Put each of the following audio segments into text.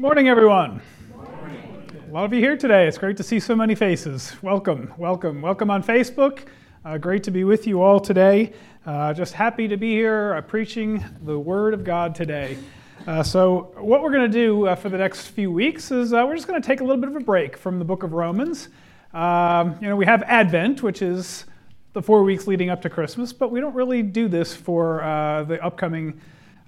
Morning, everyone. A lot of you here today. It's great to see so many faces. Welcome, welcome, welcome on Facebook. Uh, great to be with you all today. Uh, just happy to be here uh, preaching the Word of God today. Uh, so, what we're going to do uh, for the next few weeks is uh, we're just going to take a little bit of a break from the book of Romans. Um, you know, we have Advent, which is the four weeks leading up to Christmas, but we don't really do this for the upcoming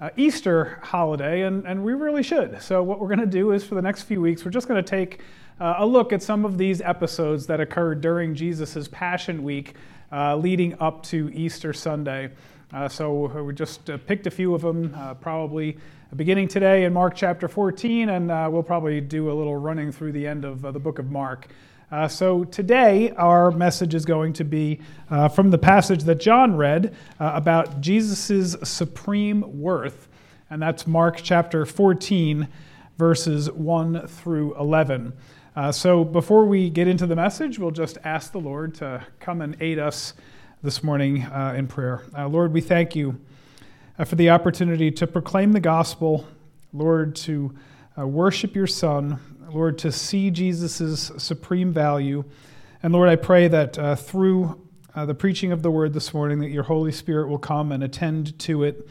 uh, Easter holiday, and, and we really should. So, what we're going to do is for the next few weeks, we're just going to take uh, a look at some of these episodes that occurred during Jesus' Passion Week uh, leading up to Easter Sunday. Uh, so, we just uh, picked a few of them, uh, probably beginning today in Mark chapter 14, and we'll probably do a little running through the end of the book of Mark. Uh, so today, our message is going to be uh, from the passage that John read uh, about Jesus' supreme worth, and that's Mark chapter 14, verses 1 through 11. Uh, so before we get into the message, we'll just ask the Lord to come and aid us this morning uh, in prayer. Uh, Lord, we thank you for the opportunity to proclaim the gospel, Lord, to worship your Son Lord, to see Jesus' supreme value. And Lord, I pray that uh, through uh, the preaching of the word this morning, that your Holy Spirit will come and attend to it.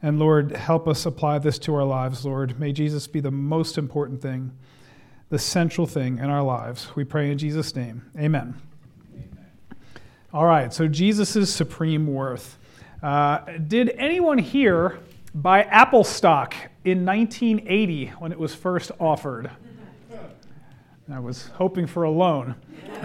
And Lord, help us apply this to our lives, Lord. May Jesus be the most important thing, the central thing in our lives. We pray in Jesus' name. Amen. Amen. All right, so Jesus' supreme worth. Uh, did anyone here buy Apple stock in 1980 when it was first offered? I was hoping for a loan.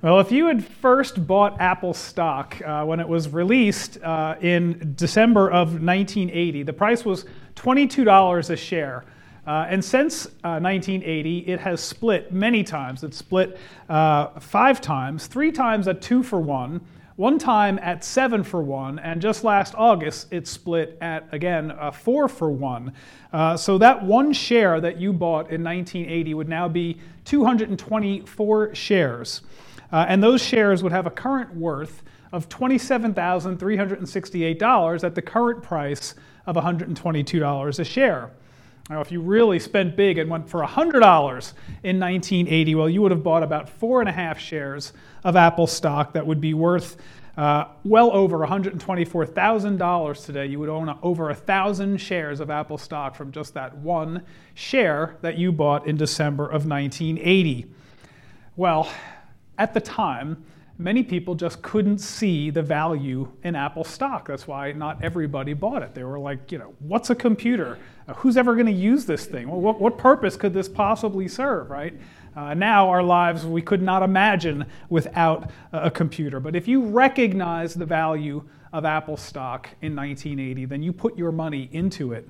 well, if you had first bought Apple stock uh, when it was released uh, in December of 1980, the price was $22 a share. Uh, and since 1980, uh, it has split many times. It's split uh, five times, three times at two for one, one time at seven for one, and just last August it split at again a four for one. Uh, so that one share that you bought in 1980 would now be 224 shares, uh, and those shares would have a current worth of $27,368 at the current price of $122 a share. Now, if you really spent big and went for $100 in 1980, well, you would have bought about four and a half shares of Apple stock that would be worth uh, well over $124,000 today. You would own over 1,000 shares of Apple stock from just that one share that you bought in December of 1980. Well, at the time, many people just couldn't see the value in Apple stock. That's why not everybody bought it. They were like, you know, what's a computer? Uh, who's ever going to use this thing? What, what, purpose could this possibly serve, right? Uh, now, our lives we could not imagine without a computer. But if you recognize the value of Apple stock in 1980, then you put your money into it.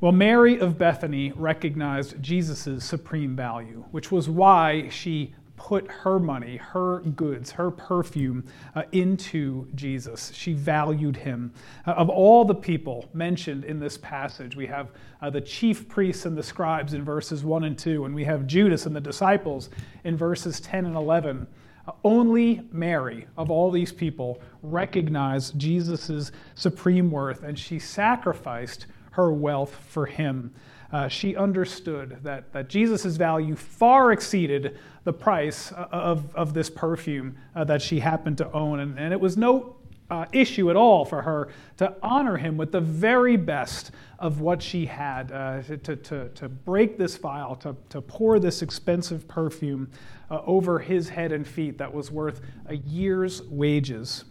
Well, Mary of Bethany recognized Jesus' supreme value, which was why she put her money, her goods, her perfume uh, into Jesus. She valued him. Uh, of all the people mentioned in this passage, we have uh, the chief priests and the scribes in verses 1 and 2, and we have Judas and the disciples in verses 10 and 11. Uh, only Mary, of all these people, recognized Jesus' supreme worth, and she sacrificed her wealth for him. Uh, she understood that, that Jesus' value far exceeded the price of, of this perfume uh, that she happened to own. And, and it was no uh, issue at all for her to honor him with the very best of what she had, uh, to, to, to break this vial, to, to pour this expensive perfume uh, over his head and feet that was worth a year's wages.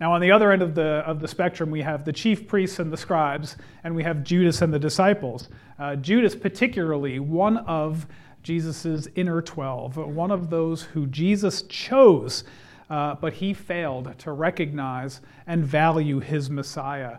Now, on the other end of the, of the spectrum, we have the chief priests and the scribes, and we have Judas and the disciples. Uh, Judas, particularly, one of Jesus' inner 12, one of those who Jesus chose, uh, but he failed to recognize and value his Messiah.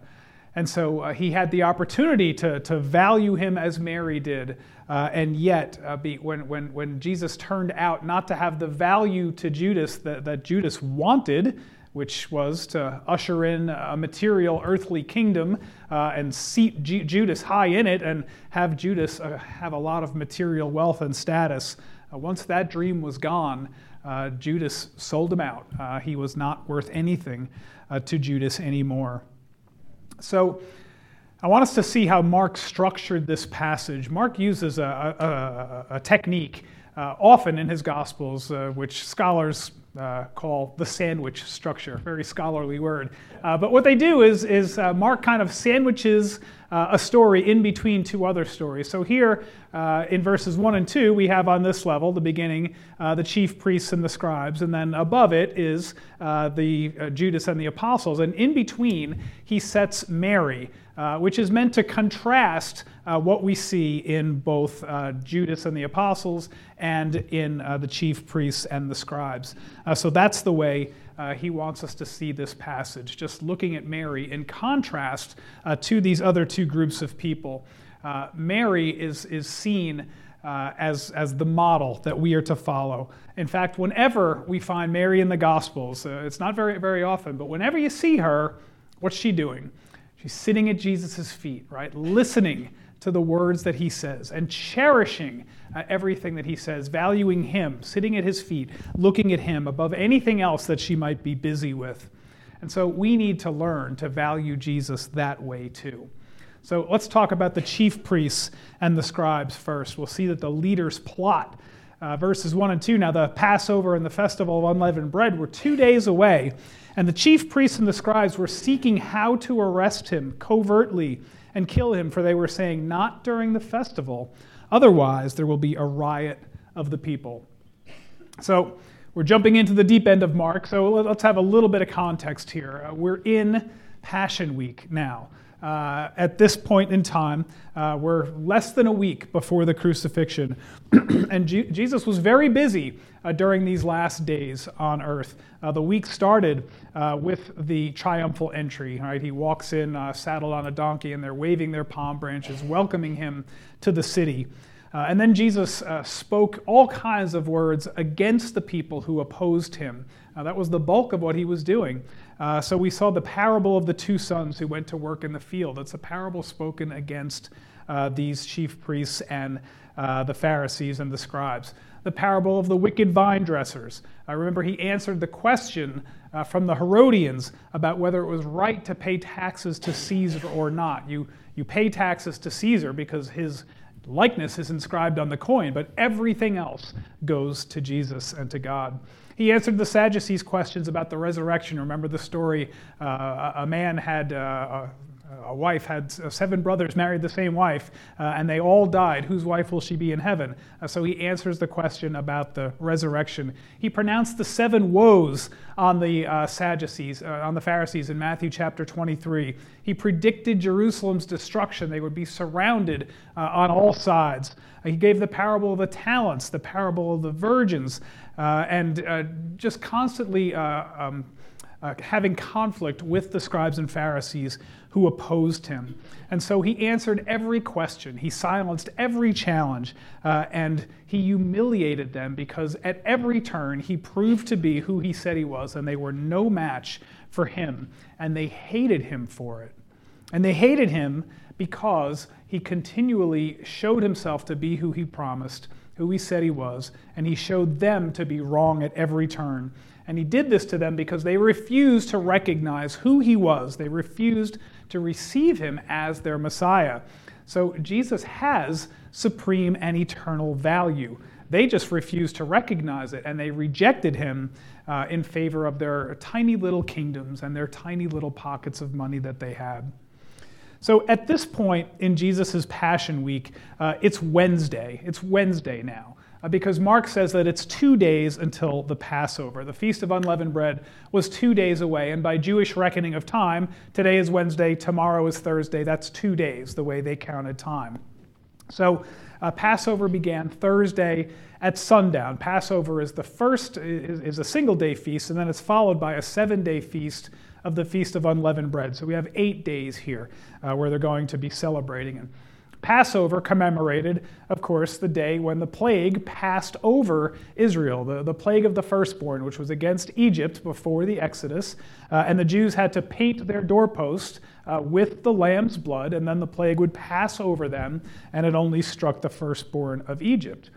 And so uh, he had the opportunity to, to value him as Mary did. Uh, and yet, uh, be, when, when, when Jesus turned out not to have the value to Judas that, that Judas wanted, which was to usher in a material earthly kingdom uh, and seat G- Judas high in it and have Judas uh, have a lot of material wealth and status. Uh, once that dream was gone, uh, Judas sold him out. Uh, he was not worth anything uh, to Judas anymore. So, I want us to see how Mark structured this passage. Mark uses a, a, a technique uh, often in his Gospels, uh, which scholars uh, call the sandwich structure, very scholarly word. Uh, but what they do is, is uh, Mark kind of sandwiches uh, a story in between two other stories. So here in verses 1 and 2, we have on this level, the beginning, the chief priests and the scribes, and then above it is the Judas and the apostles. And in between, he sets Mary. Uh, which is meant to contrast uh, what we see in both uh, Judas and the apostles and in the chief priests and the scribes. so that's the way uh, he wants us to see this passage, just looking at Mary in contrast uh, to these other two groups of people. Uh, Mary is, is seen uh, as, as the model that we are to follow. In fact, whenever we find Mary in the Gospels, uh, it's not very, very often, but whenever you see her, what's she doing? She's sitting at Jesus' feet, right? Listening to the words that he says and cherishing uh, everything that he says, valuing him, sitting at his feet, looking at him above anything else that she might be busy with. And so we need to learn to value Jesus that way too. So let's talk about the chief priests and the scribes first. We'll see that the leaders plot. Uh, verses 1 and 2. Now, the Passover and the festival of unleavened bread were two days away, and the chief priests and the scribes were seeking how to arrest him covertly and kill him, for they were saying, Not during the festival, otherwise there will be a riot of the people. So we're jumping into the deep end of Mark, so let's have a little bit of context here. Uh, we're in Passion Week now. Uh, at this point in time, uh, we're less than a week before the crucifixion. and G- Jesus was very busy uh, during these last days on earth. Uh, the week started uh, with the triumphal entry. Right? He walks in uh, saddled on a donkey, and they're waving their palm branches, welcoming him to the city. and then Jesus spoke all kinds of words against the people who opposed him. That was the bulk of what he was doing. Uh, so we saw the parable of the two sons who went to work in the field. It's a parable spoken against uh, these chief priests and uh, the Pharisees and the scribes. The parable of the wicked vine dressers. I remember he answered the question uh, from the Herodians about whether it was right to pay taxes to Caesar or not. You, you pay taxes to Caesar because his likeness is inscribed on the coin, but everything else goes to Jesus and to God. He answered the Sadducees' questions about the resurrection. Remember the story? Uh, a man had uh, a wife had seven brothers married the same wife, uh, and they all died. Whose wife will she be in heaven? Uh, so he answers the question about the resurrection. He pronounced the seven woes on the uh, Sadducees, uh, on the Pharisees in Matthew chapter 23. He predicted Jerusalem's destruction. They would be surrounded uh, on all sides. he gave the parable of the talents, the parable of the virgins, uh, and uh, just constantly uh, um, having conflict with the scribes and Pharisees who opposed him. And so he answered every question, he silenced every challenge, uh, and he humiliated them because at every turn he proved to be who he said he was, and they were no match for him, and they hated him for it. And they hated him because he continually showed himself to be who he promised who he said he was, and he showed them to be wrong at every turn. And he did this to them because they refused to recognize who he was. They refused to receive him as their Messiah. So Jesus has supreme and eternal value. They just refused to recognize it, and they rejected him uh, in favor of their tiny little kingdoms and their tiny little pockets of money that they had. So at this point in Jesus' Passion Week, uh, it's Wednesday. It's Wednesday now. Uh, because Mark says that it's two days until the Passover. The Feast of Unleavened Bread was two days away, and by Jewish reckoning of time, today is Wednesday, tomorrow is Thursday. That's two days, the way they counted time. So uh, Passover began Thursday at sundown. Passover is the first, is, is a single day feast, and then it's followed by a seven day feast of the Feast of Unleavened Bread. So we have eight days here uh, where they're going to be celebrating. And Passover commemorated, of course, the day when the plague passed over Israel, the, the plague of the firstborn, which was against Egypt before the Exodus. Uh, and the Jews had to paint their doorpost uh, with the lamb's blood, and then the plague would pass over them, and it only struck the firstborn of Egypt.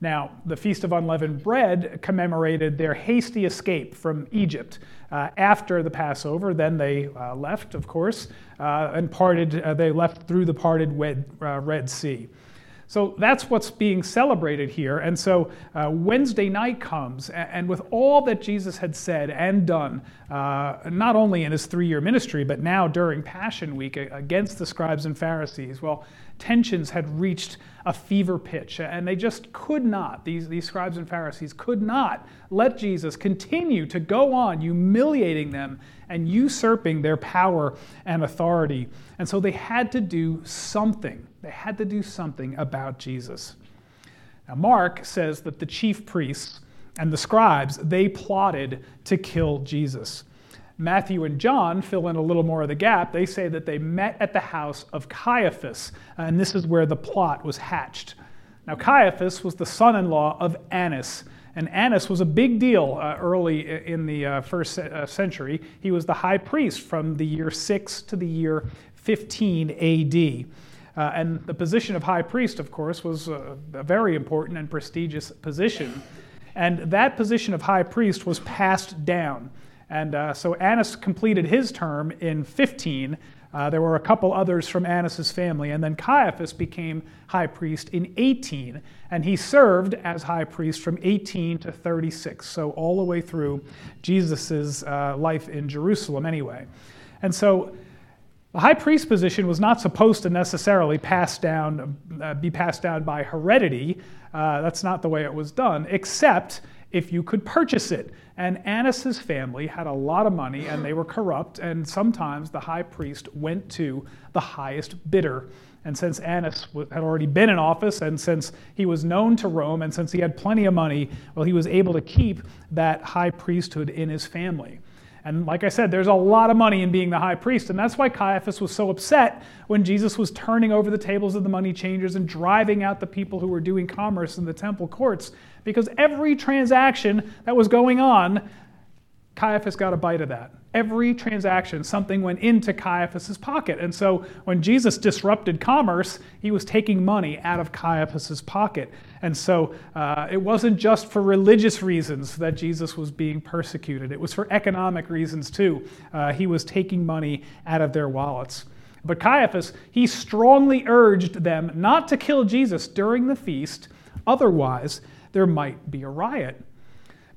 Now, the Feast of Unleavened Bread commemorated their hasty escape from Egypt. Uh, after the Passover, then they uh, left, of course, uh, and parted, uh, they left through the parted Red, uh, Red Sea. So that's what's being celebrated here. And so uh, Wednesday night comes, and with all that Jesus had said and done, uh, not only in his three year ministry, but now during Passion Week against the scribes and Pharisees, well, tensions had reached a fever pitch, and they just could not, these, these scribes and Pharisees could not let Jesus continue to go on humiliating them and usurping their power and authority. And so they had to do something. They had to do something about Jesus. Now, Mark says that the chief priests and the scribes, they plotted to kill Jesus. Matthew and John fill in a little more of the gap. They say that they met at the house of Caiaphas, and this is where the plot was hatched. Now, Caiaphas was the son in law of Annas, and Annas was a big deal uh, early in the uh, first uh, century. He was the high priest from the year 6 to the year 15 AD. Uh, and the position of high priest, of course, was a, a very important and prestigious position. And that position of high priest was passed down. And uh, so Annas completed his term in 15, uh, there were a couple others from Annas's family, and then Caiaphas became high priest in 18, and he served as high priest from 18 to 36, so all the way through Jesus' uh, life in Jerusalem, anyway. And so the high priest position was not supposed to necessarily pass down, uh, be passed down by heredity. Uh, that's not the way it was done, except if you could purchase it. And Annas's family had a lot of money and they were corrupt, and sometimes the high priest went to the highest bidder. And since Annas had already been in office, and since he was known to Rome, and since he had plenty of money, well, he was able to keep that high priesthood in his family. And like I said, there's a lot of money in being the high priest. And that's why Caiaphas was so upset when Jesus was turning over the tables of the money changers and driving out the people who were doing commerce in the temple courts. Because every transaction that was going on, Caiaphas got a bite of that. Every transaction, something went into Caiaphas's pocket. And so when Jesus disrupted commerce, he was taking money out of Caiaphas's pocket. And so uh, it wasn't just for religious reasons that Jesus was being persecuted, it was for economic reasons too. Uh, he was taking money out of their wallets. But Caiaphas, he strongly urged them not to kill Jesus during the feast, otherwise, there might be a riot.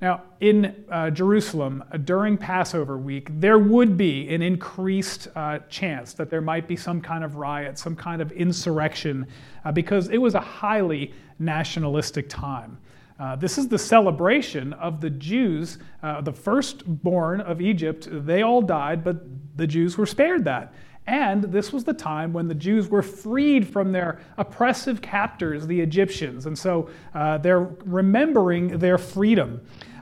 Now, in uh, Jerusalem uh, during Passover week, there would be an increased uh, chance that there might be some kind of riot, some kind of insurrection, uh, because it was a highly nationalistic time. Uh, this is the celebration of the Jews, uh, the firstborn of Egypt. They all died, but the Jews were spared that. And this was the time when the Jews were freed from their oppressive captors, the Egyptians. And so they're remembering their freedom.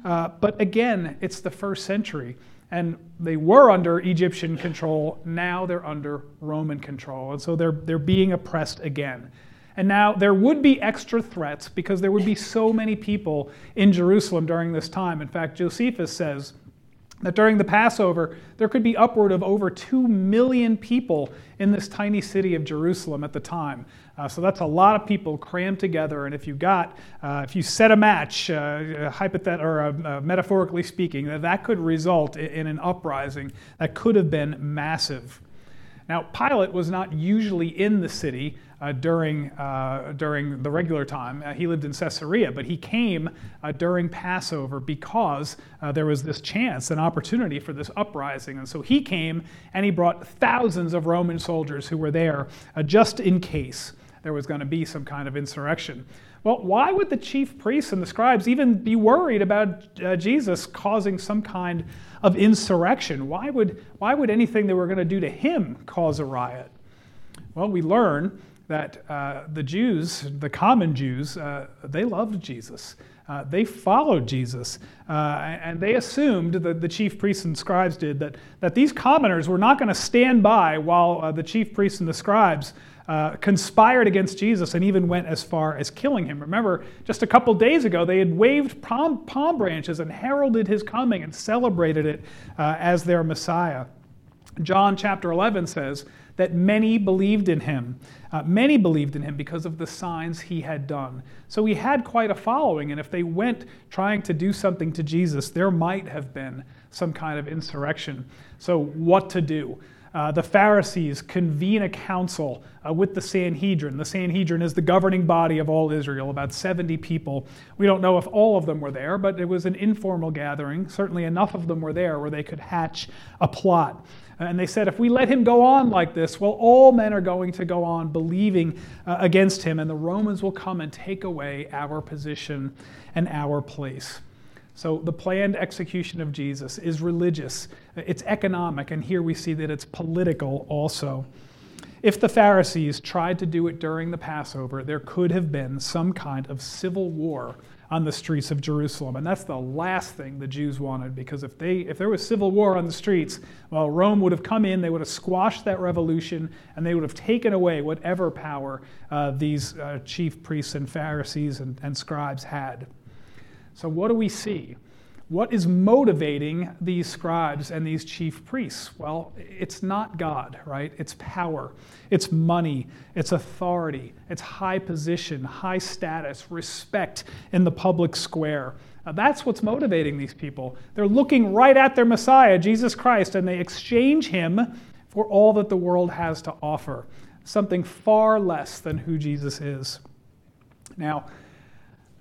Uh, but again, it's the first century. And they were under Egyptian control. Now they're under Roman control. And so they're, they're being oppressed again. And now there would be extra threats because there would be so many people in Jerusalem during this time. In fact, Josephus says that during the Passover, there could be upward of over 2 million people in this tiny city of Jerusalem at the time. Uh, so that's a lot of people crammed together. And if you got, uh, if you set a match, uh, hypothet- or uh, uh, metaphorically speaking, that, that could result in, in an uprising that could have been massive. Now, Pilate was not usually in the city uh, during, uh, during the regular time. Uh, he lived in Caesarea, but he came uh, during Passover because uh, there was this chance, an opportunity for this uprising. And so he came and he brought thousands of Roman soldiers who were there just in case there was going to be some kind of insurrection. Well, why would the chief priests and the scribes even be worried about Jesus causing some kind of insurrection? Why would, why would anything they were going to do to him cause a riot? Well, we learn that uh, the Jews, the common Jews, uh, they loved Jesus. Uh, they followed Jesus. Uh, and they assumed, the, the chief priests and scribes did, that, that these commoners were not going to stand by while uh, the chief priests and the scribes uh, conspired against Jesus and even went as far as killing him. Remember, just a couple days ago, they had waved palm, palm branches and heralded his coming and celebrated it as their Messiah. John chapter 11 says, that many believed in him. Uh, many believed in him because of the signs he had done. So he had quite a following, and if they went trying to do something to Jesus, there might have been some kind of insurrection. So, what to do? Uh, the Pharisees convene a council uh, with the Sanhedrin. The Sanhedrin is the governing body of all Israel, about 70 people. We don't know if all of them were there, but it was an informal gathering. Certainly enough of them were there where they could hatch a plot. And they said, if we let him go on like this, well, all men are going to go on believing uh, against him, and the Romans will come and take away our position and our place. So the planned execution of Jesus is religious, it's economic, and here we see that it's political also. If the Pharisees tried to do it during the Passover, there could have been some kind of civil war on the streets of Jerusalem. And that's the last thing the Jews wanted because if, they, if there was civil war on the streets, well, Rome would have come in, they would have squashed that revolution, and they would have taken away whatever power uh, these uh, chief priests and Pharisees and, and scribes had. So, what do we see? What is motivating these scribes and these chief priests? Well, it's not God, right? It's power, it's money, it's authority, it's high position, high status, respect in the public square. Now, that's what's motivating these people. They're looking right at their Messiah, Jesus Christ, and they exchange him for all that the world has to offer something far less than who Jesus is. Now,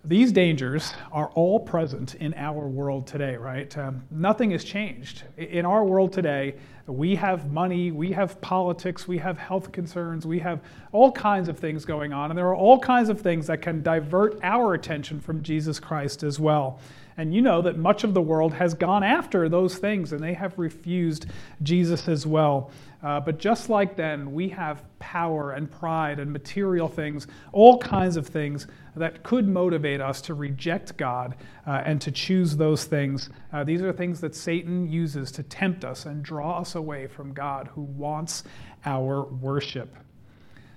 these dangers are all present in our world today, right? Um, nothing has changed. In our world today, we have money, we have politics, we have health concerns, we have all kinds of things going on, and there are all kinds of things that can divert our attention from Jesus Christ as well. And you know that much of the world has gone after those things and they have refused Jesus as well. Uh, but just like then, we have power and pride and material things, all kinds of things that could motivate us to reject God uh, and to choose those things. Uh, these are things that Satan uses to tempt us and draw us away from God who wants our worship.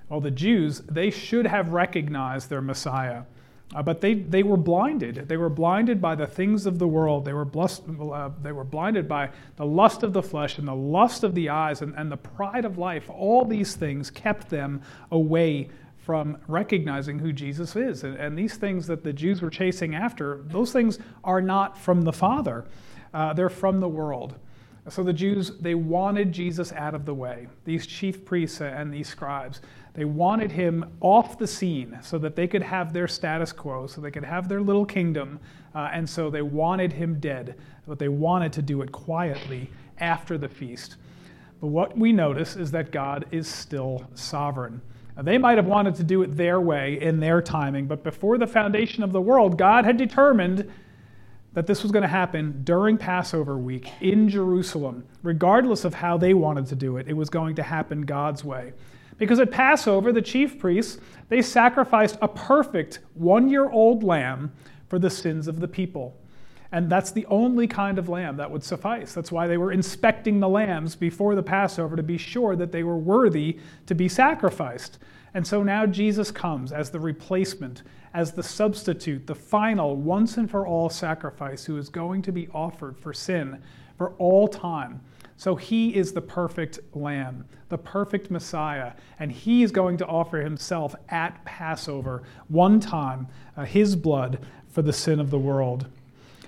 Well, the Jews, they should have recognized their Messiah. Uh, but they, they were blinded. They were blinded by the things of the world. They were, blessed, uh, they were blinded by the lust of the flesh and the lust of the eyes and, and the pride of life. All these things kept them away from recognizing who Jesus is. And, and these things that the Jews were chasing after, those things are not from the Father, uh, they're from the world. So the Jews, they wanted Jesus out of the way, these chief priests and these scribes. They wanted him off the scene so that they could have their status quo, so they could have their little kingdom. Uh, and so they wanted him dead, but they wanted to do it quietly after the feast. But what we notice is that God is still sovereign. Now, they might have wanted to do it their way in their timing, but before the foundation of the world, God had determined that this was going to happen during Passover week in Jerusalem. Regardless of how they wanted to do it, it was going to happen God's way. Because at Passover, the chief priests, they sacrificed a perfect one year old lamb for the sins of the people. And that's the only kind of lamb that would suffice. That's why they were inspecting the lambs before the Passover to be sure that they were worthy to be sacrificed. And so now Jesus comes as the replacement, as the substitute, the final, once and for all sacrifice who is going to be offered for sin for all time. So he is the perfect lamb, the perfect Messiah, and he is going to offer himself at Passover one time, uh, his blood for the sin of the world.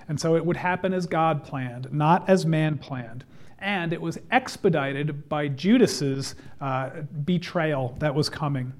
And so it would happen as God planned, not as man planned. And it was expedited by Judas's uh, betrayal that was coming.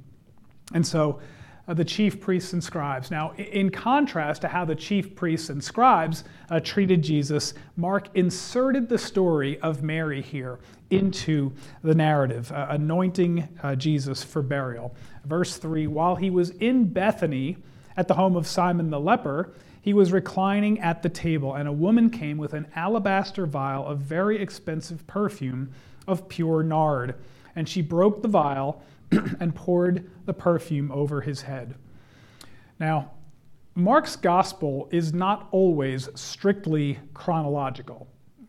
And so uh, the chief priests and scribes. Now, in contrast to how the chief priests and scribes uh, treated Jesus, Mark inserted the story of Mary here into the narrative, uh, anointing uh, Jesus for burial. Verse 3 While he was in Bethany at the home of Simon the leper, he was reclining at the table, and a woman came with an alabaster vial of very expensive perfume of pure nard. And she broke the vial and poured the perfume over his head. Now, Mark's gospel is not always strictly chronological.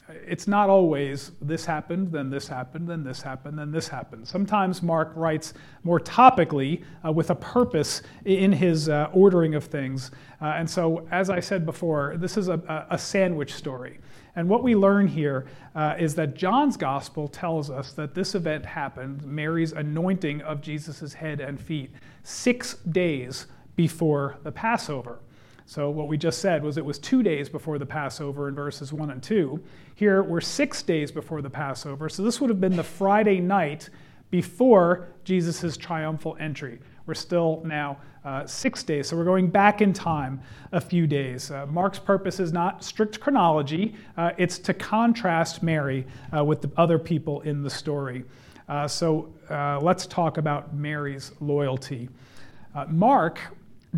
It's not always this happened, then this happened, then this happened, then this happened. Sometimes Mark writes more topically uh, with a purpose in his uh, ordering of things. Uh, and so, as I said before, this is a, a sandwich story. And what we learn here uh, is that John's gospel tells us that this event happened, Mary's anointing of Jesus' head and feet, six days before the Passover. So, what we just said was it was two days before the Passover in verses 1 and 2. Here, we're six days before the Passover. So, this would have been the Friday night before Jesus' triumphal entry. We're still now uh, six days, so we're going back in time a few days. Uh, Mark's purpose is not strict chronology, uh, it's to contrast Mary uh, with the other people in the story. Uh, so, uh, let's talk about Mary's loyalty. Mark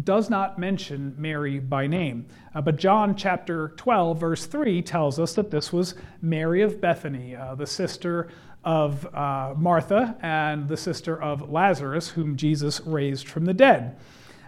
does not mention Mary by name. Uh, but John chapter 12, verse 3 tells us that this was Mary of Bethany, uh, the sister of uh, Martha and the sister of Lazarus, whom Jesus raised from the dead.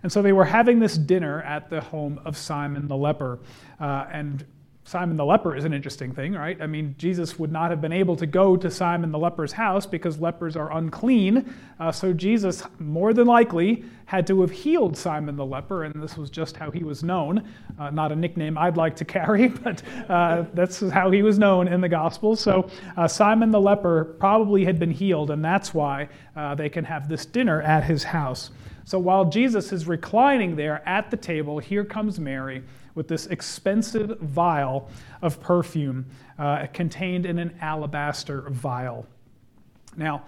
And so they were having this dinner at the home of Simon the leper. Uh, and Simon the leper is an interesting thing, right? I mean, Jesus would not have been able to go to Simon the leper's house because lepers are unclean. Uh, so Jesus, more than likely, had to have healed Simon the leper, and this was just how he was known. Uh, not a nickname I'd like to carry, but uh, that's how he was known in the Gospels. So uh, Simon the leper probably had been healed, and that's why uh, they can have this dinner at his house. So while Jesus is reclining there at the table, here comes Mary with this expensive vial of perfume uh, contained in an alabaster vial. Now,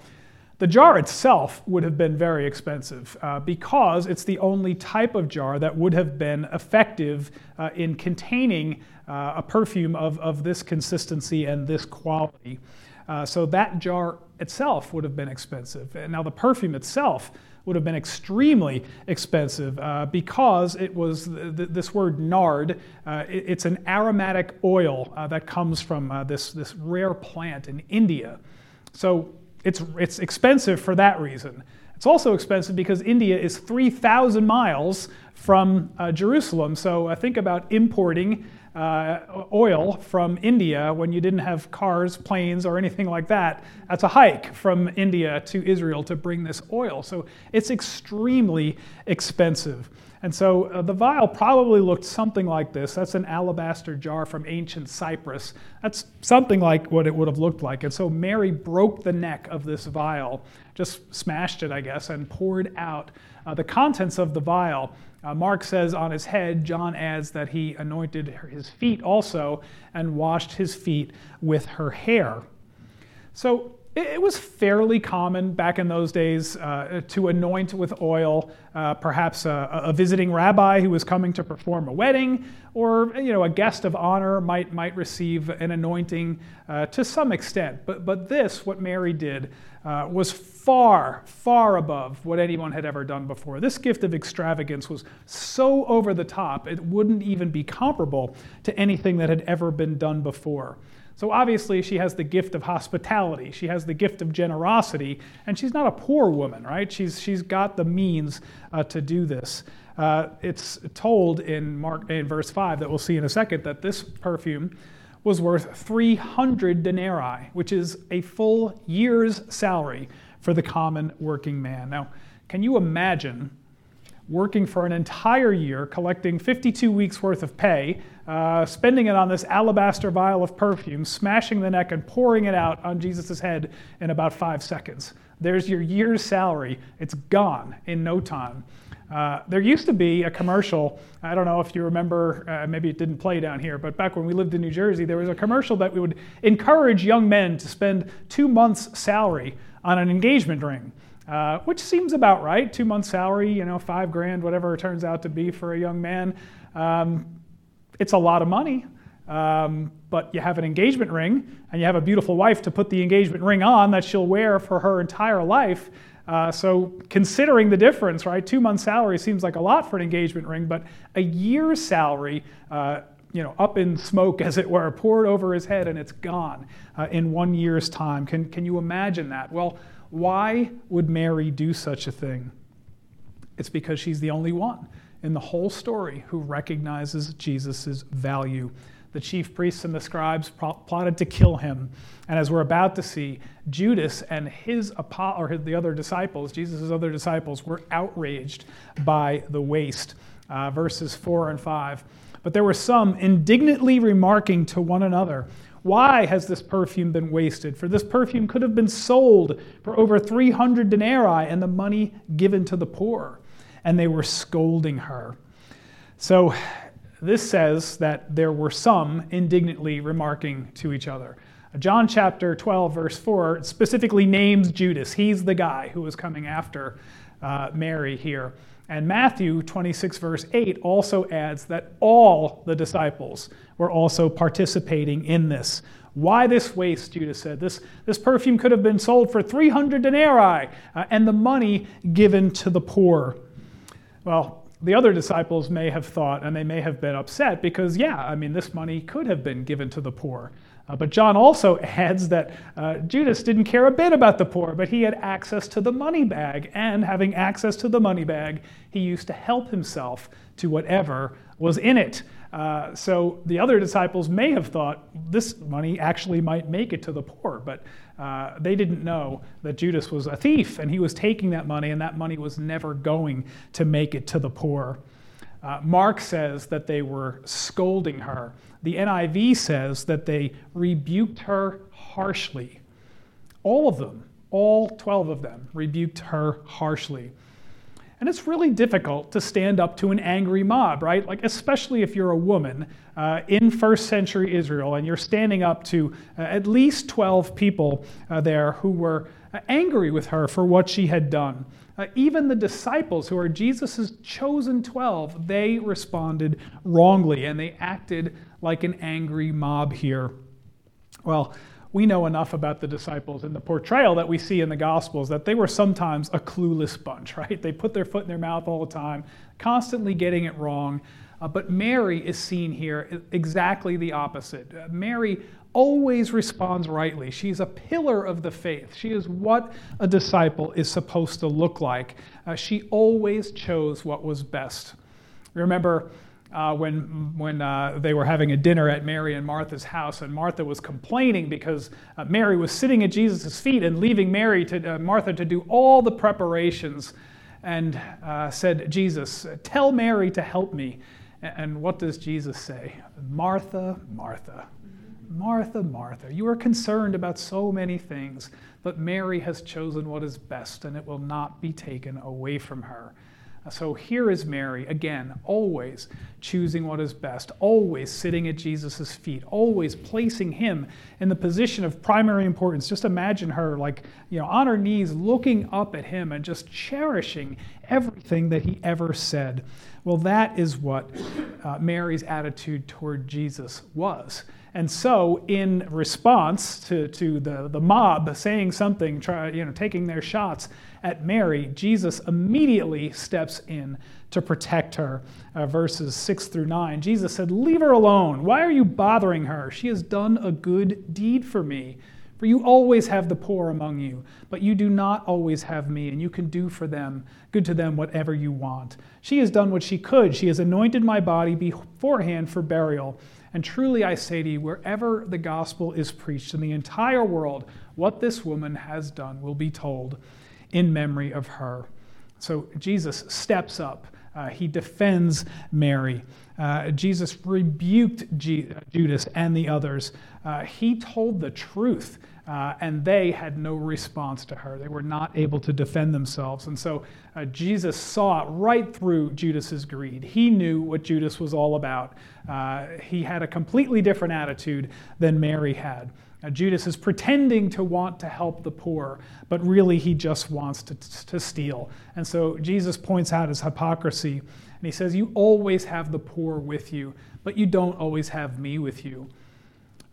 the jar itself would have been very expensive uh, because it's the only type of jar that would have been effective uh, in containing uh, a perfume of, of this consistency and this quality. Uh, so that jar itself would have been expensive. And now, the perfume itself would have been extremely expensive uh, because it was th- th- this word nard. Uh, it, it's an aromatic oil uh, that comes from uh, this, this rare plant in India. So it's, it's expensive for that reason. It's also expensive because India is 3,000 miles from uh, Jerusalem. So think about importing uh, oil from India when you didn't have cars, planes, or anything like that. That's a hike from India to Israel to bring this oil. So it's extremely expensive. And so uh, the vial probably looked something like this. That's an alabaster jar from ancient Cyprus. That's something like what it would have looked like. And so Mary broke the neck of this vial, just smashed it, I guess, and poured out uh, the contents of the vial uh, Mark says on his head, John adds that he anointed his feet also and washed his feet with her hair. So it was fairly common back in those days uh, to anoint with oil uh, perhaps a, a, visiting rabbi who was coming to perform a wedding, or you know a guest of honor might might receive an anointing uh, to some extent. But but this, what Mary did, uh, was far, far above what anyone had ever done before. This gift of extravagance was so over the top, it wouldn't even be comparable to anything that had ever been done before. So obviously, she has the gift of hospitality, she has the gift of generosity, and she's not a poor woman, right? She's, she's got the means uh, to do this. Uh, it's told in Mark in verse 5 that we'll see in a second that this perfume was worth 300 denarii, which is a full year's salary for the common working man. Now, can you imagine working for an entire year, collecting 52 weeks worth of pay, uh, spending it on this alabaster vial of perfume, smashing the neck and pouring it out on Jesus' head in about five seconds? There's your year's salary. It's gone in no time. Uh, there used to be a commercial. I don't know if you remember, uh, maybe it didn't play down here, but back when we lived in New Jersey, there was a commercial that we would encourage young men to spend two months' salary on an engagement ring, uh, which seems about right. Two months' salary, you know, five grand, whatever it turns out to be for a young man. Um, it's a lot of money. Um, but you have an engagement ring and you have a beautiful wife to put the engagement ring on that she'll wear for her entire life. Uh, so considering the difference, right, two months' salary seems like a lot for an engagement ring, but a year's salary, uh, you know, up in smoke, as it were, poured over his head, and it's gone uh, in one year's time. Can can you imagine that? Well, why would Mary do such a thing? It's because she's the only one in the whole story who recognizes Jesus' value the chief priests and the scribes plotted to kill him. And as we're about to see, Judas and his or the other disciples, Jesus' other disciples, were outraged by the waste. Uh, verses 4 and 5. But there were some indignantly remarking to one another, Why has this perfume been wasted? For this perfume could have been sold for over 300 denarii and the money given to the poor. And they were scolding her. So this says that there were some indignantly remarking to each other. John chapter 12, verse 4 specifically names Judas. He's the guy who was coming after uh, Mary here. And Matthew 26, verse 8 also adds that all the disciples were also participating in this. Why this waste, Judas said? This, this perfume could have been sold for 300 denarii uh, and the money given to the poor. Well, the other disciples may have thought, and they may have been upset because, yeah, I mean, this money could have been given to the poor. Uh, but John also adds that uh, Judas didn't care a bit about the poor, but he had access to the money bag. And having access to the money bag, he used to help himself to whatever was in it. Uh, so the other disciples may have thought this money actually might make it to the poor, but uh, they didn't know that Judas was a thief and he was taking that money, and that money was never going to make it to the poor. Uh, Mark says that they were scolding her. The NIV says that they rebuked her harshly. All of them, all 12 of them, rebuked her harshly. And it's really difficult to stand up to an angry mob, right? Like, especially if you're a woman uh, in first century Israel and you're standing up to uh, at least 12 people uh, there who were uh, angry with her for what she had done. Uh, even the disciples, who are Jesus' chosen 12, they responded wrongly and they acted like an angry mob here. Well, we know enough about the disciples and the portrayal that we see in the Gospels that they were sometimes a clueless bunch, right? They put their foot in their mouth all the time, constantly getting it wrong. Uh, but Mary is seen here exactly the opposite. Uh, Mary always responds rightly. She's a pillar of the faith. She is what a disciple is supposed to look like. Uh, she always chose what was best. Remember, uh, when, when uh, they were having a dinner at Mary and Martha's house, and Martha was complaining because uh, Mary was sitting at Jesus' feet and leaving Mary to uh, Martha to do all the preparations, and uh, said, "Jesus, tell Mary to help me." And what does Jesus say? Martha, Martha, Martha, Martha, you are concerned about so many things, but Mary has chosen what is best, and it will not be taken away from her. So here is Mary, again, always choosing what is best, always sitting at Jesus' feet, always placing him in the position of primary importance. Just imagine her, like, you know, on her knees, looking up at him and just cherishing everything that he ever said. Well, that is what uh, Mary's attitude toward Jesus was. And so, in response to, to the, the mob saying something, try, you know, taking their shots at Mary, Jesus immediately steps in to protect her. Uh, verses 6 through 9. Jesus said, Leave her alone. Why are you bothering her? She has done a good deed for me. For you always have the poor among you, but you do not always have me, and you can do for them, good to them, whatever you want. She has done what she could. She has anointed my body beforehand for burial. And truly I say to you, wherever the gospel is preached in the entire world, what this woman has done will be told in memory of her. So Jesus steps up. Uh, he defends Mary. Uh, Jesus rebuked G- Judas and the others. Uh, he told the truth, uh, and they had no response to her. They were not able to defend themselves. And so uh, Jesus saw right through Judas's greed. He knew what Judas was all about. Uh, he had a completely different attitude than Mary had. Now, Judas is pretending to want to help the poor, but really he just wants to, to steal. And so Jesus points out his hypocrisy, and he says, You always have the poor with you, but you don't always have me with you.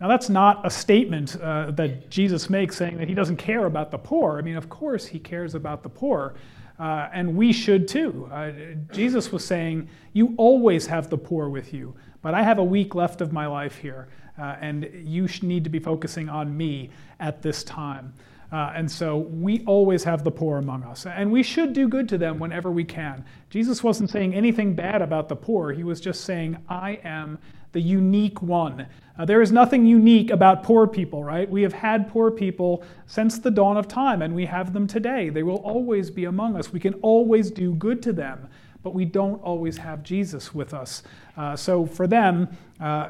Now, that's not a statement uh, that Jesus makes saying that he doesn't care about the poor. I mean, of course, he cares about the poor, uh, and we should too. Uh, Jesus was saying, You always have the poor with you, but I have a week left of my life here uh, and you need to be focusing on me at this time. Uh, and so we always have the poor among us, and we should do good to them whenever we can. Jesus wasn't saying anything bad about the poor, he was just saying, I am the unique one. Uh, there is nothing unique about poor people, right? We have had poor people since the dawn of time, and we have them today. They will always be among us. We can always do good to them. But we don't always have Jesus with us. Uh, so for them, uh,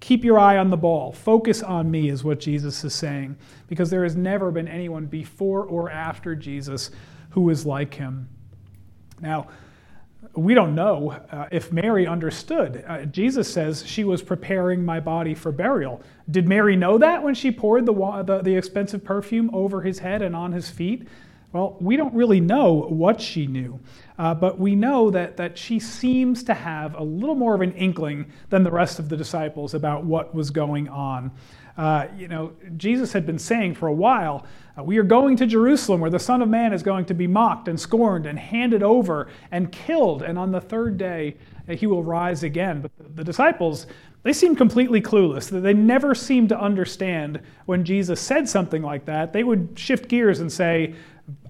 keep your eye on the ball. Focus on me, is what Jesus is saying, because there has never been anyone before or after Jesus who is like him. Now, we don't know uh, if Mary understood. Uh, Jesus says she was preparing my body for burial. Did Mary know that when she poured the, the, the, expensive perfume over his head and on his feet? Well, we don't really know what she knew, uh, but we know that, that she seems to have a little more of an inkling than the rest of the disciples about what was going on. Uh, you know, Jesus had been saying for a while, uh, We are going to Jerusalem where the Son of Man is going to be mocked and scorned and handed over and killed, and on the third day uh, he will rise again. But the, disciples, they seemed completely clueless. They never seemed to understand when Jesus said something like that. They would shift gears and say,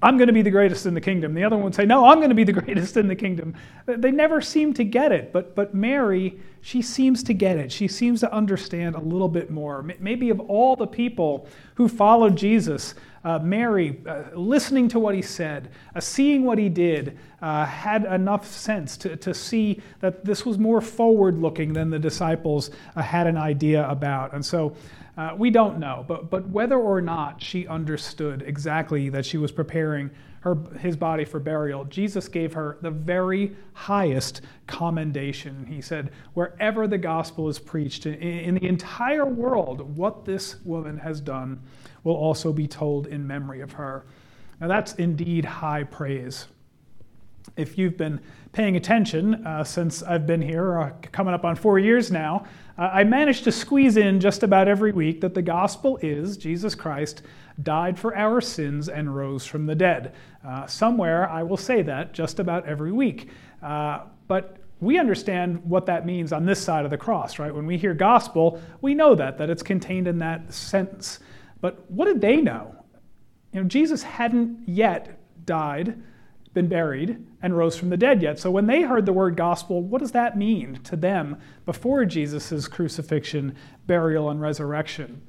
I'm going to be the greatest in the kingdom. The other one would say, No, I'm going to be the greatest in the kingdom. They never seem to get it. But, but Mary, she seems to get it. She seems to understand a little bit more. Maybe of all the people who followed Jesus, uh, Mary, uh, listening to what he said, uh, seeing what he did, uh, had enough sense to, to see that this was more forward looking than the disciples uh, had an idea about. And so, uh, we don't know, but, but whether or not she understood exactly that she was preparing her, his body for burial, Jesus gave her the very highest commendation. He said, Wherever the gospel is preached in, in the entire world, what this woman has done will also be told in memory of her. Now, that's indeed high praise. If you've been paying attention uh, since I've been here, uh, coming up on four years now, uh, I managed to squeeze in just about every week that the gospel is Jesus Christ died for our sins and rose from the dead. Uh, somewhere I will say that just about every week. Uh, but we understand what that means on this side of the cross, right? When we hear gospel, we know that, that it's contained in that sentence. But what did they know? You know, Jesus hadn't yet died been buried and rose from the dead yet. So when they heard the word gospel, what does that mean to them before Jesus' crucifixion, burial, and resurrection?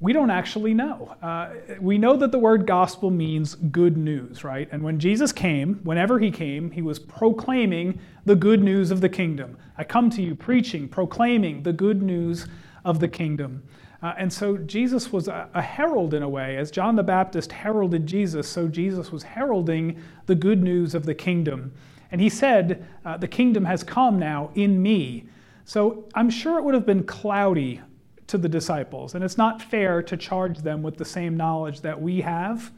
We don't actually know. Uh, we know that the word gospel means good news, right? And when Jesus came, whenever he came, he was proclaiming the good news of the kingdom. I come to you preaching, proclaiming the good news of the kingdom. Uh, and so Jesus was a, a, herald in a way. As John the Baptist heralded Jesus, so Jesus was heralding the good news of the kingdom. And he said, uh, The kingdom has come now in me. So I'm sure it would have been cloudy to the disciples. And it's not fair to charge them with the same knowledge that we have.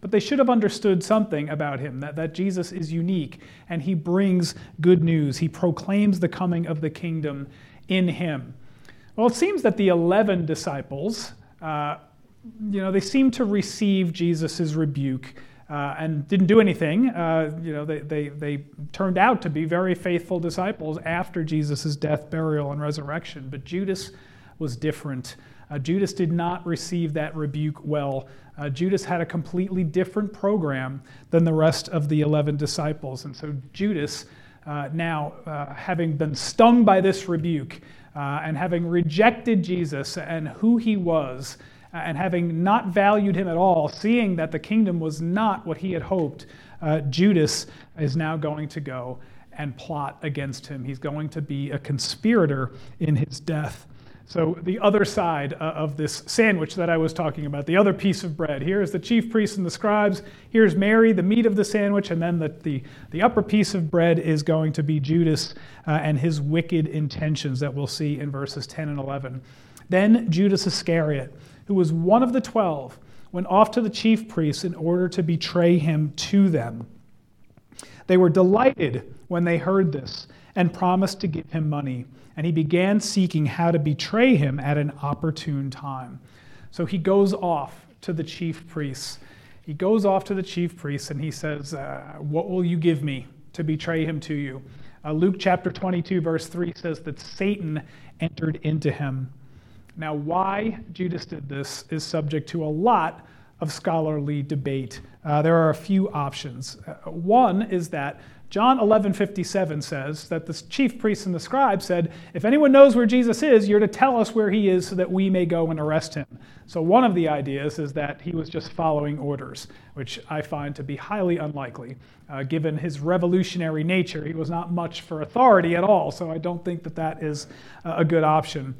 But they should have understood something about him that, that Jesus is unique and he brings good news. He proclaims the coming of the kingdom in him. Well, it seems that the 11 disciples, uh, you know, they seem to receive Jesus' rebuke uh, and didn't do anything. Uh, you know, they, they, they turned out to be very faithful disciples after Jesus' death, burial, and resurrection. But Judas was different. Uh, Judas did not receive that rebuke well. Uh, Judas had a completely different program than the rest of the 11 disciples. And so Judas, uh, now uh, having been stung by this rebuke, uh, and having rejected Jesus and who he was, uh, and having not valued him at all, seeing that the kingdom was not what he had hoped, uh, Judas is now going to go and plot against him. He's going to be a conspirator in his death. So, the other side uh, of this sandwich that I was talking about, the other piece of bread. Here is the chief priests and the scribes. Here's Mary, the meat of the sandwich. And then the, the, the upper piece of bread is going to be Judas uh, and his wicked intentions that we'll see in verses 10 and 11. Then Judas Iscariot, who was one of the twelve, went off to the chief priests in order to betray him to them. They were delighted when they heard this and promised to give him money and he began seeking how to betray him at an opportune time. So he goes off to the chief priests. He goes off to the chief priests and he says, uh, What will you give me to betray him to you? Uh, Luke chapter 22, verse 3 says that Satan entered into him. Now, why Judas did this is subject to a lot of scholarly debate. Uh, there are a few options. Uh, one is that John 11:57 says that the chief priests and the scribes said, "If anyone knows where Jesus is, you're to tell us where he is so that we may go and arrest him." So one of the ideas is that he was just following orders, which I find to be highly unlikely. Uh, given his revolutionary nature, he was not much for authority at all, so I don't think that that is a good option.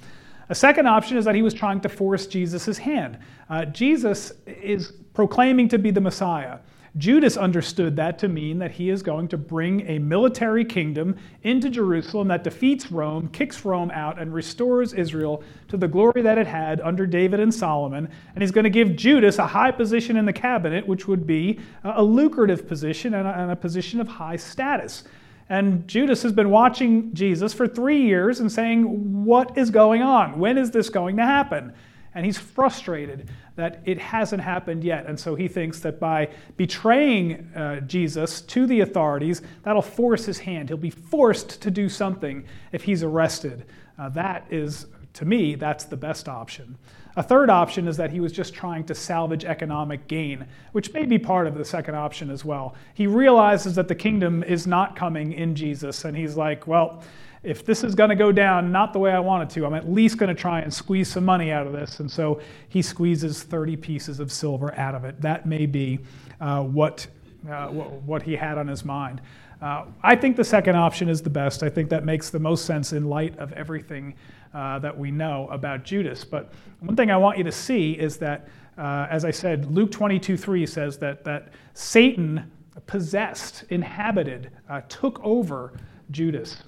A second option is that he was trying to force Jesus' hand. Uh, Jesus is proclaiming to be the Messiah. Judas understood that to mean that he is going to bring a military kingdom into Jerusalem that defeats Rome, kicks Rome out, and restores Israel to the glory that it had under David and Solomon. And he's going to give Judas a high position in the cabinet, which would be a lucrative position and a, position of high status. And Judas has been watching Jesus for three years and saying, What is going on? When is this going to happen? And he's frustrated that it hasn't happened yet. And so he thinks that by betraying uh, Jesus to the authorities, that'll force his hand. He'll be forced to do something if he's arrested. Uh, that is, to me, that's the best option. A third option is that he was just trying to salvage economic gain, which may be part of the second option as well. He realizes that the kingdom is not coming in Jesus, and he's like, well, if this is going to go down not the way I want it to, I'm at least going to try and squeeze some money out of this. And so he squeezes 30 pieces of silver out of it. That may be uh, what, uh, what he had on his mind. Uh, I think the second option is the best. I think that makes the most sense in light of everything uh, that we know about Judas. But one thing I want you to see is that, uh, as I said, Luke 22 3 says that, that Satan possessed, inhabited, uh, took over Judas.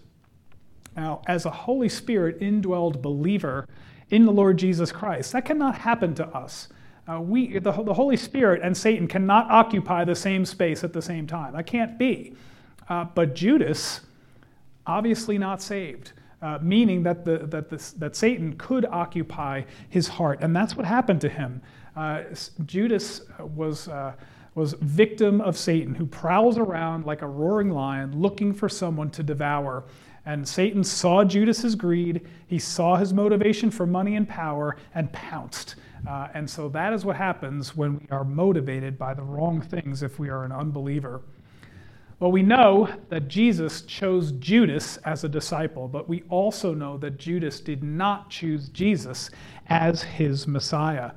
Now, as a Holy Spirit indwelled believer in the Lord Jesus Christ, that cannot happen to us. Uh, we, the, the, Holy Spirit and Satan cannot occupy the same space at the same time. That can't be. Uh, but Judas, obviously not saved, uh, meaning that, the, that, this, that Satan could occupy his heart. And that's what happened to him. Uh, Judas was, uh, was victim of Satan, who prowls around like a roaring lion looking for someone to devour. And Satan saw Judas's greed, he saw his motivation for money and power, and pounced. Uh, and so that is what happens when we are motivated by the wrong things if we are an unbeliever. Well, we know that Jesus chose Judas as a disciple, but we also know that Judas did not choose Jesus as his Messiah.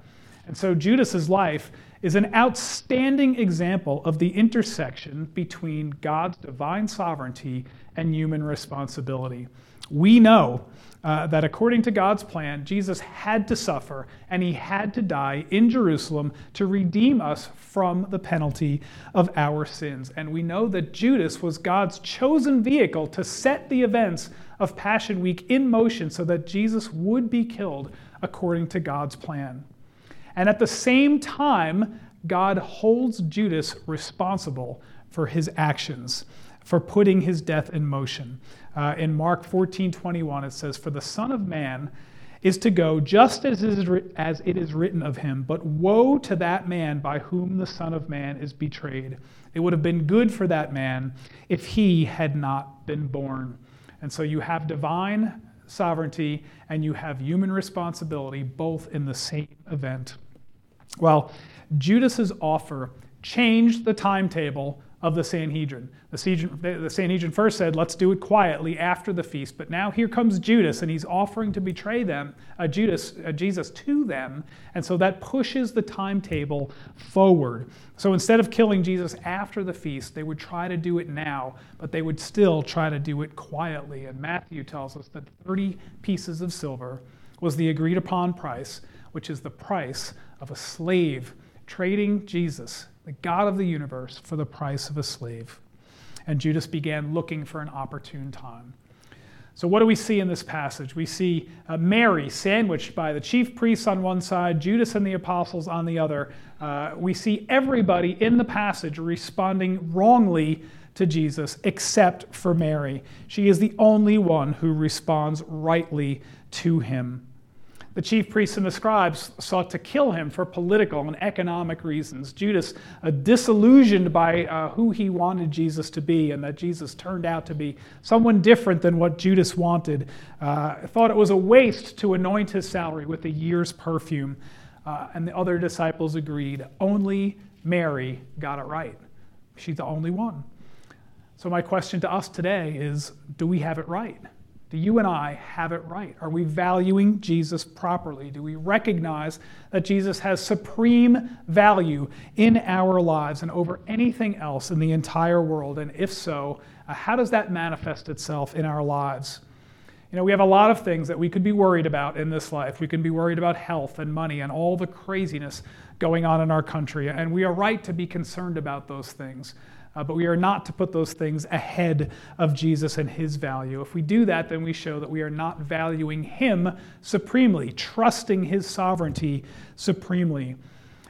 And so Judas's life is an outstanding example of the intersection between God's divine sovereignty and human responsibility. We know uh, that according to God's plan, Jesus had to suffer and he had to die in Jerusalem to redeem us from the penalty of our sins. And we know that Judas was God's chosen vehicle to set the events of Passion Week in motion so that Jesus would be killed according to God's plan. And at the same time, God holds Judas responsible for his actions for putting his death in motion. Uh, in Mark 14 21, it says, For the Son of Man is to go just as it, is, as it is written of him, but woe to that man by whom the Son of Man is betrayed. It would have been good for that man if he had not been born. And so you have divine sovereignty and you have human responsibility both in the same event. Well, Judas's offer changed the timetable of the Sanhedrin. The Sanhedrin first said, let's do it quietly after the feast. But now here comes Judas, and he's offering to betray them, uh, Judas, uh, Jesus to them. And so that pushes the timetable forward. So instead of killing Jesus after the feast, they would try to do it now, but they would still try to do it quietly. And Matthew tells us that 30 pieces of silver was the agreed upon price, which is the price of a slave trading Jesus the God of the universe, for the price of a slave. And Judas began looking for an opportune time. So, what do we see in this passage? We see uh, Mary sandwiched by the chief priests on one side, Judas and the apostles on the other. Uh, we see everybody in the passage responding wrongly to Jesus except for Mary. She is the only one who responds rightly to him. The chief priests and the scribes sought to kill him for political and economic reasons. Judas, uh, disillusioned by uh, who he wanted Jesus to be and that Jesus turned out to be someone different than what Judas wanted, uh, thought it was a waste to anoint his salary with a year's perfume. Uh, and the other disciples agreed. Only Mary got it right. She's the only one. So, my question to us today is do we have it right? Do you and I have it right? Are we valuing Jesus properly? Do we recognize that Jesus has supreme value in our lives and over anything else in the entire world? And if so, uh, how does that manifest itself in our lives? You know, we have a lot of things that we could be worried about in this life. We can be worried about health and money and all the craziness going on in our country, and we are right to be concerned about those things. Uh, but we are not to put those things ahead of Jesus and his value. If we do that, then we show that we are not valuing him supremely, trusting his sovereignty supremely.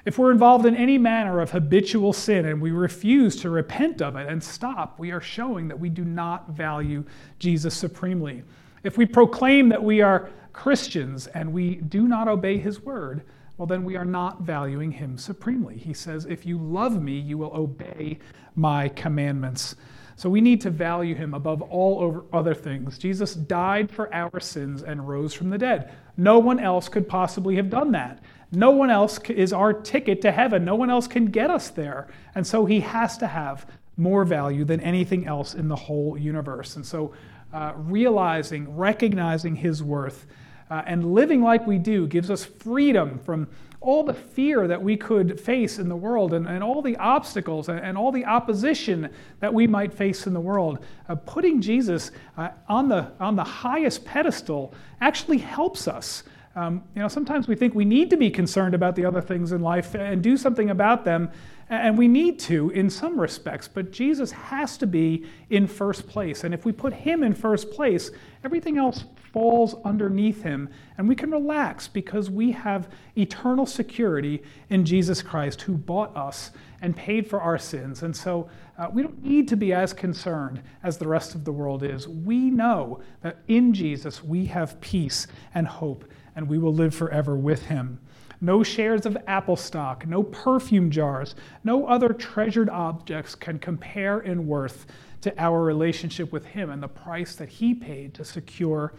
If we're involved in any manner of habitual sin and we refuse to repent of it and stop, we are showing that we do not value Jesus supremely. If we proclaim that we are Christians and we do not obey his word, well, then we are not valuing him supremely. He says, If you love me, you will obey my commandments. So we need to value him above all other things. Jesus died for our sins and rose from the dead. No one else could possibly have done that. No one else is our ticket to heaven. No one else can get us there. And so he has to have more value than anything else in the whole universe. And so uh, realizing, recognizing his worth, uh, and living like we do gives us freedom from all the fear that we could face in the world and, and all the obstacles and, and, all the opposition that we might face in the world. Uh, putting Jesus uh, on, the, on the highest pedestal actually helps us. Um, you know, sometimes we think we need to be concerned about the other things in life and do something about them, and we need to in some respects, but Jesus has to be in first place. And if we put him in first place, everything else falls underneath him, and we can relax because we have eternal security in Jesus Christ who bought us and paid for our sins. And so uh, we don't need to be as concerned as the rest of the world is. We know that in Jesus we have peace and hope, and we will live forever with him. No shares of Apple stock, no perfume jars, no other treasured objects can compare in worth to our relationship with Him and the price that He paid to secure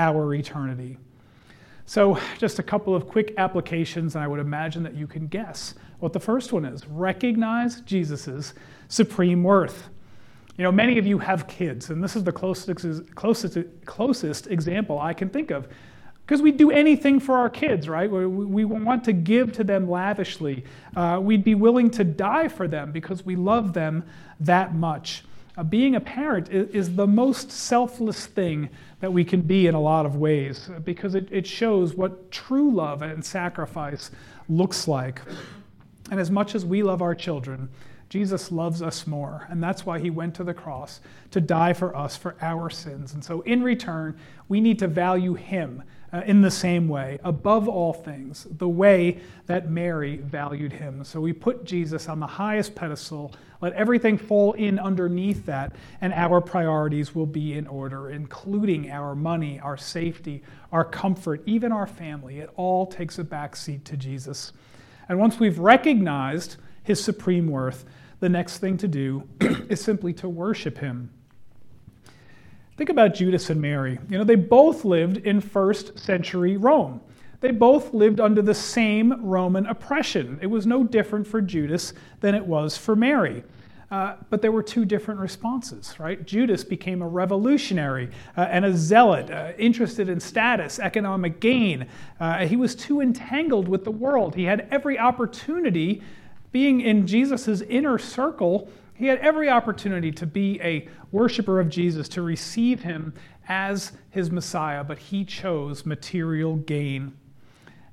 our eternity. So, just a couple of quick applications, and I would imagine that you can guess what the first one is. Recognize Jesus' supreme worth. You know, many of you have kids, and this is the closest, closest, closest example I can think of. Because we do anything for our kids, right? We, we want to give to them lavishly. Uh, we'd be willing to die for them because we love them that much. Uh, being a parent is, is, the most selfless thing that we can be in a lot of ways because it, it shows what true love and sacrifice looks like. And as much as we love our children, Jesus loves us more, and that's why he went to the cross to die for us for our sins. And so, in return, we need to value him uh, in the same way, above all things, the way that Mary valued him. So, we put Jesus on the highest pedestal, let everything fall in underneath that, and our priorities will be in order, including our money, our safety, our comfort, even our family. It all takes a backseat to Jesus. And once we've recognized his supreme worth, the next thing to do is simply to worship him. Think about Judas and Mary. You know, they both lived in first century Rome. They both lived under the same Roman oppression. It was no different for Judas than it was for Mary. Uh, but there were two different responses, right? Judas became a revolutionary uh, and a zealot, uh, interested in status, economic gain. Uh, he was too entangled with the world. He had every opportunity being in Jesus' inner circle, he had every opportunity to be a worshiper of Jesus, to receive him as his Messiah, but he chose material gain.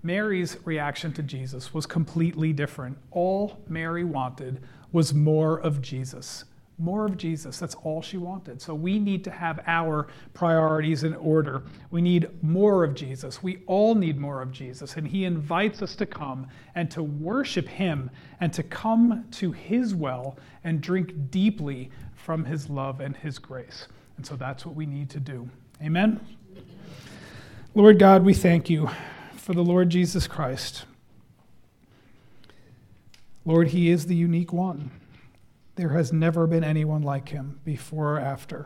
Mary's reaction to Jesus was completely different. All Mary wanted was more of Jesus more of Jesus. That's all she wanted. So we need to have our priorities in order. We need more of Jesus. We all need more of Jesus. And he invites us to come and to worship him and to come to his well and drink deeply from his love and his grace. And so that's what we need to do. Amen. Lord God, we thank you for the Lord Jesus Christ. Lord, he is the unique one. There has never been anyone like him before or after.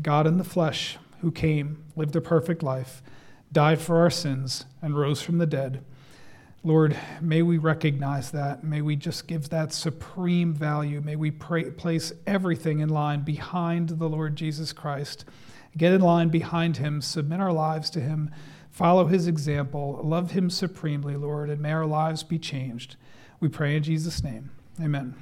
God in the flesh, who came, lived a perfect life, died for our sins, and rose from the dead. Lord, may we recognize that. May we just give that supreme value. May we pray, place everything in line behind the Lord Jesus Christ. Get in line behind him, submit our lives to him, follow his example, love him supremely, Lord, and may our lives be changed. We pray in Jesus' name. Amen.